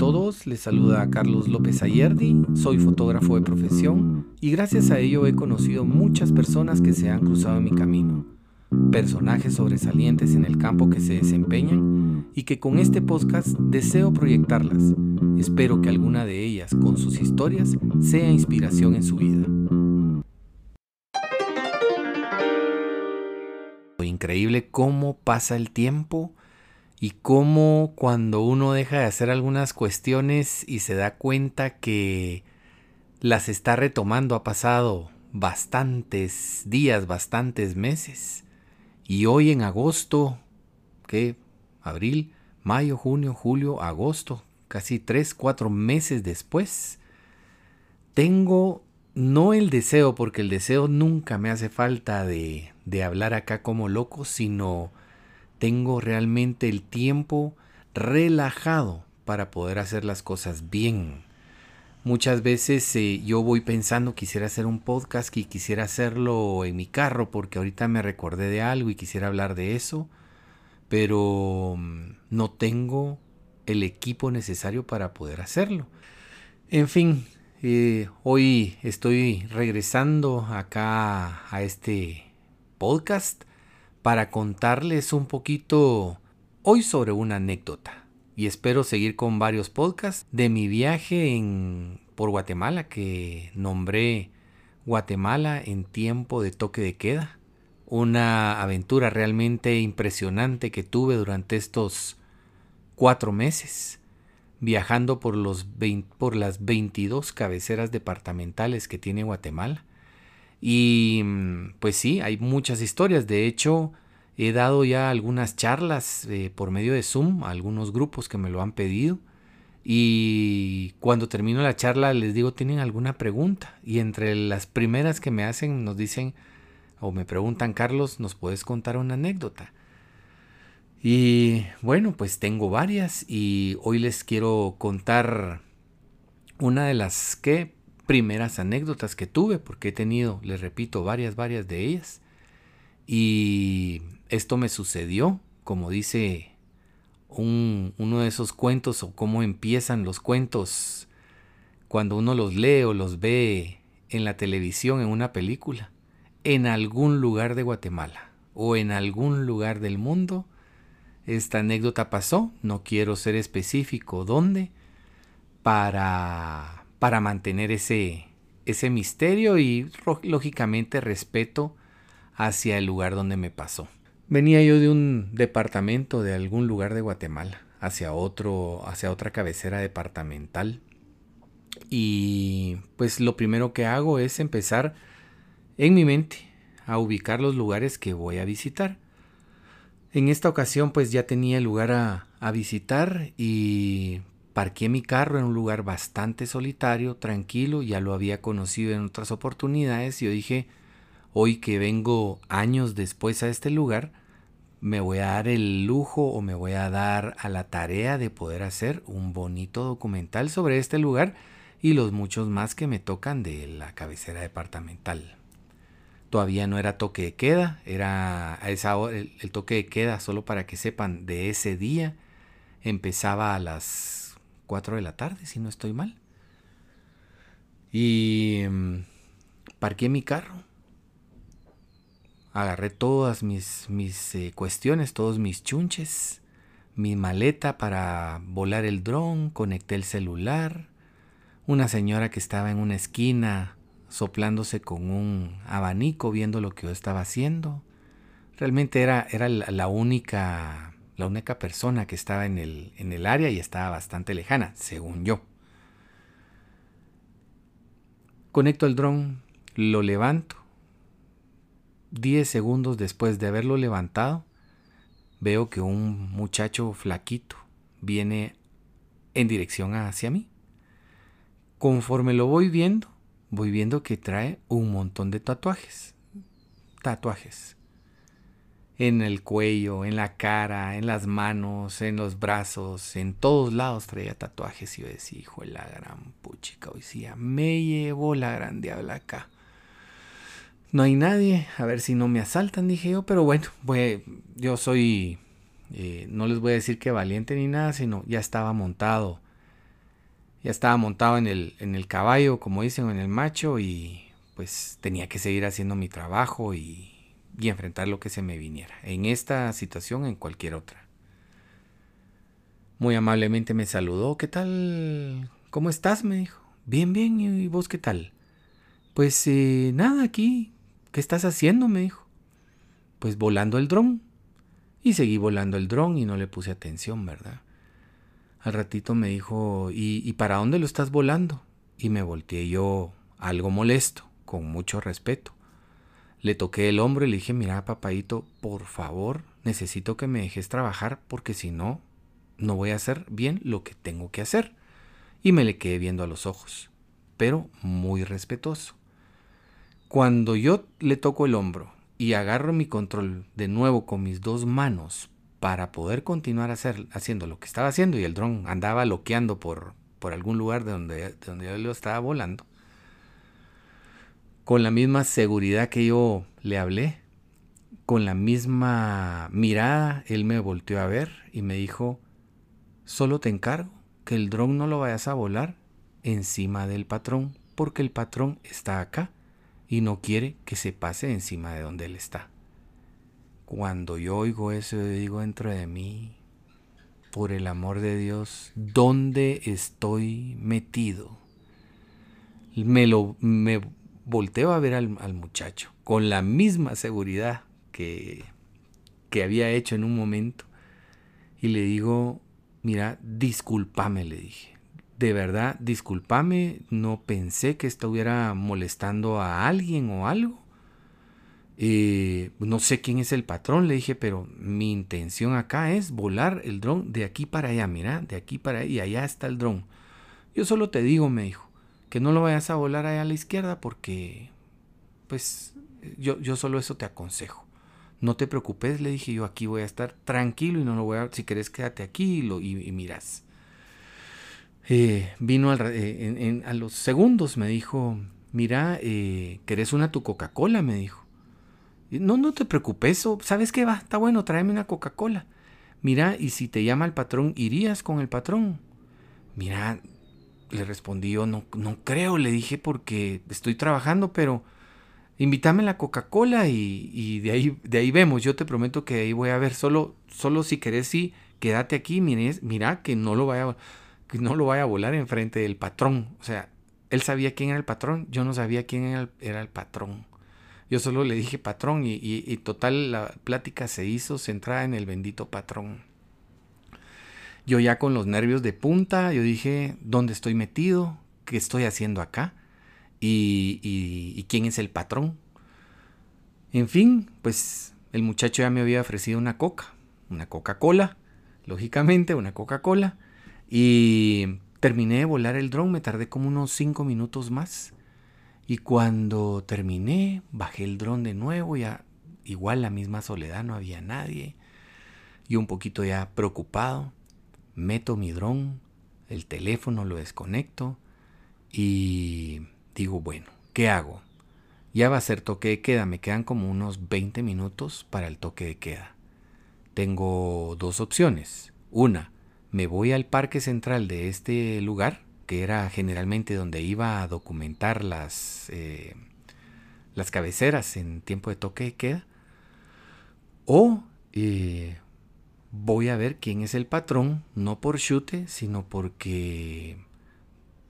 todos, les saluda Carlos López Ayerdi, soy fotógrafo de profesión y gracias a ello he conocido muchas personas que se han cruzado en mi camino, personajes sobresalientes en el campo que se desempeñan y que con este podcast deseo proyectarlas. Espero que alguna de ellas con sus historias sea inspiración en su vida. Increíble cómo pasa el tiempo y cómo cuando uno deja de hacer algunas cuestiones y se da cuenta que las está retomando ha pasado bastantes días, bastantes meses. Y hoy en agosto, ¿qué? Abril, mayo, junio, julio, agosto, casi tres, cuatro meses después, tengo no el deseo, porque el deseo nunca me hace falta de, de hablar acá como loco, sino tengo realmente el tiempo relajado para poder hacer las cosas bien. Muchas veces eh, yo voy pensando quisiera hacer un podcast y quisiera hacerlo en mi carro porque ahorita me recordé de algo y quisiera hablar de eso, pero mm, no tengo el equipo necesario para poder hacerlo. En fin, eh, hoy estoy regresando acá a este podcast para contarles un poquito hoy sobre una anécdota. Y espero seguir con varios podcasts de mi viaje en, por Guatemala que nombré Guatemala en tiempo de toque de queda. Una aventura realmente impresionante que tuve durante estos cuatro meses, viajando por, los por las 22 cabeceras departamentales que tiene Guatemala y mm, pues sí, hay muchas historias. De hecho, he dado ya algunas charlas eh, por medio de Zoom a algunos grupos que me lo han pedido. Y cuando termino la charla les digo, ¿tienen alguna pregunta? Y entre las primeras que me hacen nos dicen o me preguntan, Carlos, ¿nos puedes contar una anécdota? Y bueno, pues tengo varias y hoy les quiero contar una de las que primeras anécdotas que tuve, porque he tenido, les repito, varias, varias de ellas. Y esto me sucedió, como dice un, uno de esos cuentos o cómo empiezan los cuentos cuando uno los lee o los ve en la televisión, en una película, en algún lugar de Guatemala o en algún lugar del mundo. Esta anécdota pasó, no quiero ser específico dónde, para para mantener ese, ese misterio y lógicamente respeto hacia el lugar donde me pasó. Venía yo de un departamento de algún lugar de Guatemala hacia otro, hacia otra cabecera departamental. Y pues lo primero que hago es empezar en mi mente a ubicar los lugares que voy a visitar. En esta ocasión pues ya tenía el lugar a, a visitar y Parqué mi carro en un lugar bastante solitario, tranquilo, ya lo había conocido en otras oportunidades y yo dije, hoy que vengo años después a este lugar, me voy a dar el lujo o me voy a dar a la tarea de poder hacer un bonito documental sobre este lugar y los muchos más que me tocan de la cabecera departamental. Todavía no era toque de queda, era esa el, el toque de queda, solo para que sepan, de ese día empezaba a las 4 de la tarde, si no estoy mal. Y mm, parqué mi carro. Agarré todas mis, mis eh, cuestiones, todos mis chunches, mi maleta para volar el dron, conecté el celular. Una señora que estaba en una esquina soplándose con un abanico viendo lo que yo estaba haciendo. Realmente era, era la única la única persona que estaba en el, en el área y estaba bastante lejana, según yo. Conecto el dron, lo levanto. Diez segundos después de haberlo levantado, veo que un muchacho flaquito viene en dirección hacia mí. Conforme lo voy viendo, voy viendo que trae un montón de tatuajes. Tatuajes en el cuello, en la cara, en las manos, en los brazos, en todos lados traía tatuajes. Y yo decía, hijo de la gran puchica, sí, me llevó la gran diabla acá. No hay nadie, a ver si no me asaltan, dije yo, pero bueno, pues, yo soy, eh, no les voy a decir que valiente ni nada, sino ya estaba montado Ya estaba montado en el, en el caballo, como dicen, en el macho, y pues tenía que seguir haciendo mi trabajo y, y enfrentar lo que se me viniera, en esta situación, en cualquier otra. Muy amablemente me saludó, ¿qué tal? ¿Cómo estás? me dijo. Bien, bien, ¿y vos qué tal? Pues eh, nada, aquí. ¿Qué estás haciendo? me dijo. Pues volando el dron. Y seguí volando el dron y no le puse atención, ¿verdad? Al ratito me dijo, ¿y, ¿y para dónde lo estás volando? Y me volteé yo algo molesto, con mucho respeto. Le toqué el hombro y le dije, mira, papadito, por favor, necesito que me dejes trabajar porque si no, no voy a hacer bien lo que tengo que hacer. Y me le quedé viendo a los ojos, pero muy respetuoso. Cuando yo le toco el hombro y agarro mi control de nuevo con mis dos manos para poder continuar hacer, haciendo lo que estaba haciendo y el dron andaba loqueando por, por algún lugar de donde, de donde yo lo estaba volando, con la misma seguridad que yo le hablé, con la misma mirada, él me volteó a ver y me dijo, Solo te encargo que el dron no lo vayas a volar encima del patrón, porque el patrón está acá y no quiere que se pase encima de donde él está. Cuando yo oigo eso, yo digo dentro de mí, por el amor de Dios, ¿dónde estoy metido? Me, lo, me volteo a ver al, muchacho con la misma seguridad que, que había hecho en un momento y le digo, mira, discúlpame, le dije. De verdad, discúlpame, no pensé que estuviera molestando a alguien o algo. Eh, no sé quién es el patrón, le dije, pero mi intención acá es volar el dron de aquí para allá, mira, de aquí para allá, y allá está el dron. Yo solo te digo, me dijo, que no lo vayas a volar allá a la izquierda porque, pues, yo, yo solo eso te aconsejo. No te preocupes, le dije yo, aquí voy a estar tranquilo y no lo voy a... Si querés, quédate aquí y, lo, y, miras. Eh, vino eh, a los segundos, me dijo, mira, eh, ¿querés una tu Coca-Cola? Me dijo. No, no te preocupes, ¿sabes qué va? Está bueno, tráeme una Coca-Cola. Mira, y si te llama el patrón, ¿irías con el patrón? Mira, le respondí yo, no, no creo, le dije, porque estoy trabajando, pero invítame la Coca-Cola y, de, ahí, de ahí vemos. Yo te prometo que ahí voy a ver. Solo, solo si querés, sí, quédate aquí. mira que no lo vaya, que no lo vaya a volar enfrente del patrón. O sea, él sabía quién era el patrón, yo no sabía quién era el, patrón. Yo solo le dije patrón y, y, total la plática se hizo centrada en el bendito patrón. Yo ya con los nervios de punta, yo dije, ¿dónde estoy metido? ¿Qué estoy haciendo acá? y, quién es el patrón. En fin, pues el muchacho ya me había ofrecido una coca, una Coca-Cola, lógicamente, una Coca-Cola. Y terminé de volar el dron, me tardé como unos 5 minutos más. Y cuando terminé, bajé el dron de nuevo, ya igual la misma soledad, no había nadie. Yo un poquito ya preocupado, meto mi dron, el teléfono lo desconecto y digo, bueno, ¿qué hago? Ya va a ser toque de queda, me quedan como unos 20 minutos para el toque de queda. Tengo dos opciones. Una, me voy al parque central de este lugar, que era generalmente donde iba a documentar las, eh, las cabeceras en tiempo de toque de queda. O eh, voy a ver quién es el patrón, no por chute, sino porque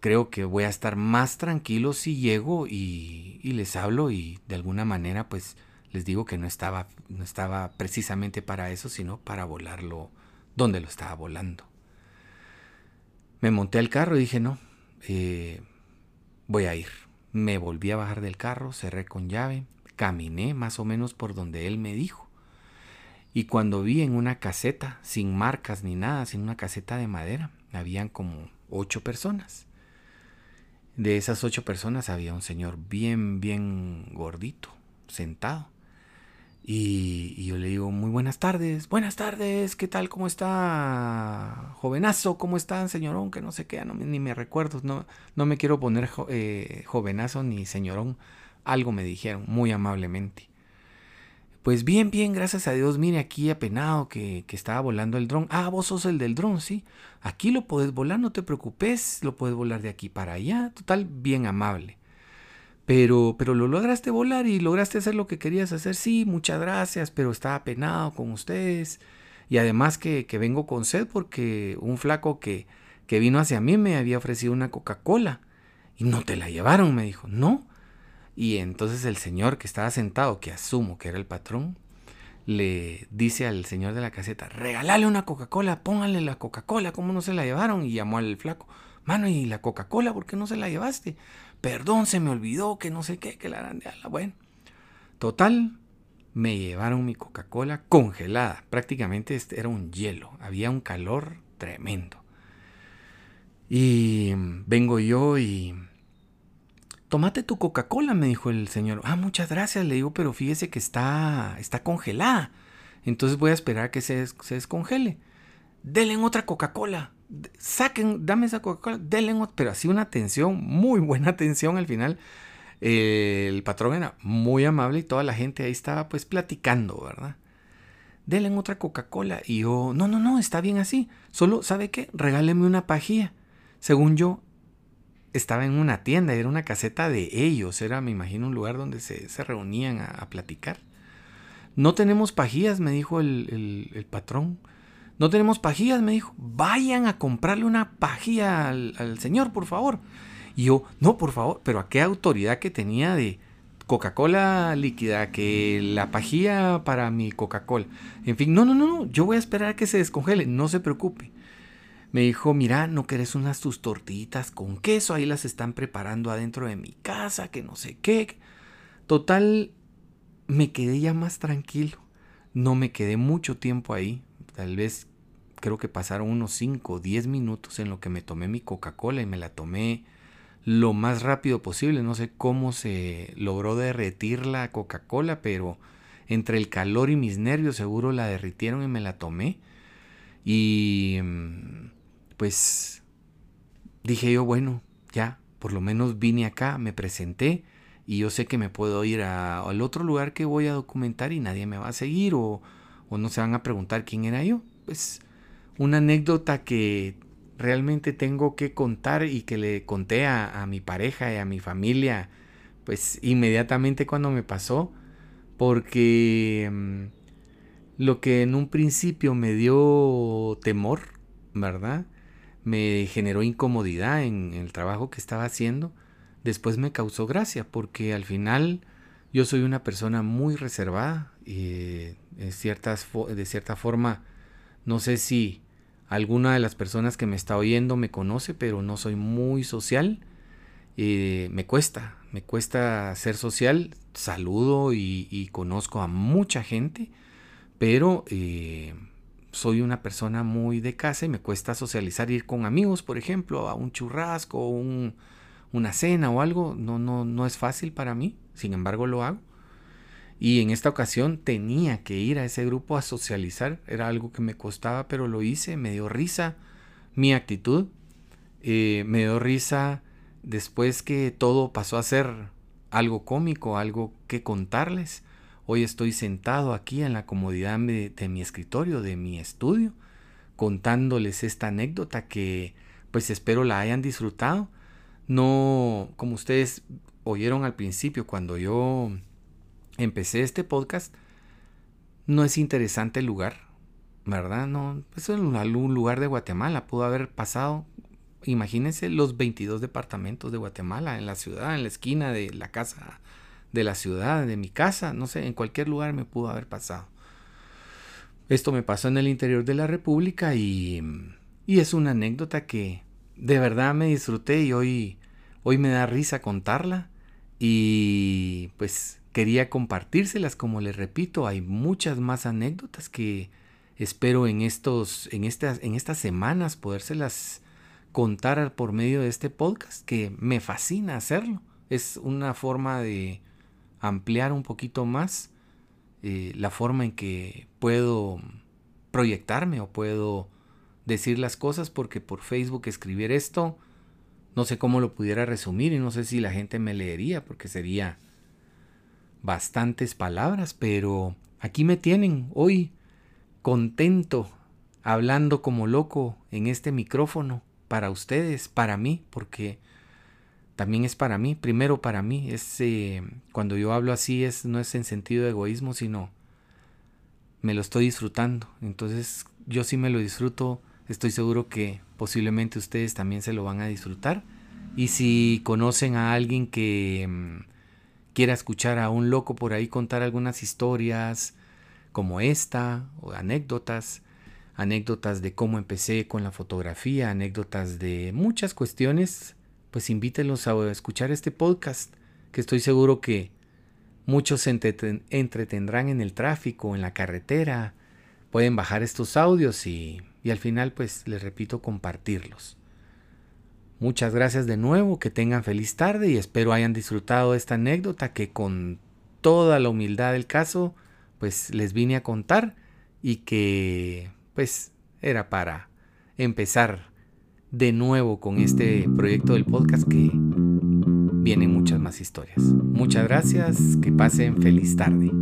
creo que voy a estar más tranquilo si llego y, les hablo y de alguna manera pues les digo que no estaba, no estaba precisamente para eso, sino para volarlo donde lo estaba volando. Me monté al carro y dije, no, eh, voy a ir. Me volví a bajar del carro, cerré con llave, caminé más o menos por donde él me dijo. Y cuando vi en una caseta, sin marcas ni nada, sin una caseta de madera, habían como ocho personas. De esas ocho personas había un señor bien, bien gordito, sentado. Y, yo le digo, muy buenas tardes, buenas tardes, ¿qué tal? ¿Cómo está? Jovenazo, ¿cómo está, señorón? Que no sé qué, ni me recuerdo, no, no me quiero poner eh, jovenazo ni señorón. Algo me dijeron, muy amablemente. Pues bien, bien, gracias a Dios. Mire, aquí apenado que, que estaba volando el dron. Ah, vos sos el del dron, sí. Aquí lo puedes volar, no te preocupes. Lo puedes volar de aquí para allá. Total, bien amable. Pero, pero lo lograste volar y lograste hacer lo que querías hacer. Sí, muchas gracias, pero estaba apenado con ustedes. Y además que, que vengo con sed porque un flaco que, que vino hacia mí me había ofrecido una Coca-Cola. Y no te la llevaron, me dijo. No. Y entonces el señor que estaba sentado, que asumo que era el patrón, le dice al señor de la caseta, regálale una Coca-Cola, póngale la Coca-Cola, ¿cómo no se la llevaron? Y llamó al flaco, mano, ¿y la Coca-Cola por qué no se la llevaste? Perdón, se me olvidó, que no sé qué, que la ala. Bueno, total, me llevaron mi Coca-Cola congelada, prácticamente este era un hielo, había un calor tremendo. Y vengo yo y Tómate tu Coca-Cola, me dijo el señor. Ah, muchas gracias, le digo, pero fíjese que está, está congelada. Entonces voy a esperar a que se, se descongele. Denle otra Coca-Cola. Saquen, dame esa Coca-Cola, denle otra. Pero así una atención, muy buena atención al final. el patrón era muy amable y toda la gente ahí estaba pues platicando, ¿verdad? Denle otra Coca-Cola. Y yo, no, no, no, está bien así. Solo, ¿sabe qué? Regáleme una pajilla. Según yo, estaba en una tienda, era una caseta de ellos, era, me imagino, un lugar donde se, reunían a, platicar. No tenemos pajillas, me dijo el, patrón. No tenemos pajillas, me dijo. Vayan a comprarle una pajilla al, al, señor, por favor. Y yo, no, por favor, pero a qué autoridad que tenía de Coca-Cola líquida, que la pajilla para mi Coca-Cola. En fin, no, no, no, no, yo voy a esperar a que se descongele, no se preocupe me dijo, mira, ¿no querés unas tus tortitas con queso? Ahí las están preparando adentro de mi casa, que no sé qué. Total, me quedé ya más tranquilo. No me quedé mucho tiempo ahí. Tal vez creo que pasaron unos 5 o 10 minutos en lo que me tomé mi Coca-Cola y me la tomé lo más rápido posible. No sé cómo se logró derretir la Coca-Cola, pero entre el calor y mis nervios seguro la derritieron y me la tomé. Y mm, pues dije yo, bueno, ya, por lo menos vine acá, me presenté y yo sé que me puedo ir al otro lugar que voy a documentar y nadie me va a seguir o, o no se van a preguntar quién era yo. Pues una anécdota que realmente tengo que contar y que le conté a, mi pareja y a mi familia, pues inmediatamente cuando me pasó, porque mm, lo que en un principio me dio temor, ¿verdad? Me generó incomodidad en el trabajo que estaba haciendo, después me causó gracia porque al final yo soy una persona muy reservada y de, ciertas, de cierta forma no sé si alguna de las personas que me está oyendo me conoce, pero no soy muy social. Eh, me cuesta, me cuesta ser social, saludo y, conozco a mucha gente, pero eh, soy una persona muy de casa y me cuesta socializar, ir con amigos, por ejemplo, a un churrasco, un, una cena o algo, no, no, no es fácil para mí, sin embargo lo hago. Y en esta ocasión tenía que ir a ese grupo a socializar, era algo que me costaba, pero lo hice, me dio risa mi actitud, eh, me dio risa después que todo pasó a ser algo cómico, algo que contarles. Hoy estoy sentado aquí en la comodidad de, mi escritorio, de mi estudio, contándoles esta anécdota que pues espero la hayan disfrutado. No, como ustedes oyeron al principio cuando yo empecé este podcast, no es interesante el lugar, ¿verdad? No, es un lugar de Guatemala, pudo haber pasado, imagínense los 22 departamentos de Guatemala, en la ciudad, en la esquina de la casa de la ciudad, de mi casa, no sé, en cualquier lugar me pudo haber pasado. Esto me pasó en el interior de la República y, y es una anécdota que de verdad me disfruté y hoy, hoy me da risa contarla y pues quería compartírselas, como les repito, hay muchas más anécdotas que espero en estos en estas en estas semanas podérselas contar por medio de este podcast que me fascina hacerlo. Es una forma de ampliar un poquito más eh, la forma en que puedo proyectarme o puedo decir las cosas porque por Facebook escribir esto no sé cómo lo pudiera resumir y no sé si la gente me leería porque sería bastantes palabras, pero aquí me tienen hoy contento, hablando como loco en este micrófono para ustedes, para mí, porque también es para mí, primero para mí, es eh, cuando yo hablo así es no es en sentido de egoísmo, sino me lo estoy disfrutando. Entonces, yo sí me lo disfruto, estoy seguro que posiblemente ustedes también se lo van a disfrutar. Y si conocen a alguien que mm, quiera escuchar a un loco por ahí contar algunas historias, como esta, o anécdotas, anécdotas de cómo empecé con la fotografía, anécdotas de muchas cuestiones, pues invítenlos a escuchar este podcast, que estoy seguro que muchos se entretendrán en el tráfico, en la carretera, pueden bajar estos audios y, y al final pues les repito compartirlos. Muchas gracias de nuevo, que tengan feliz tarde y espero hayan disfrutado esta anécdota que con toda la humildad del caso pues les vine a contar y que pues era para empezar de nuevo con este proyecto del podcast que vienen muchas más historias. Muchas gracias, que pasen feliz tarde.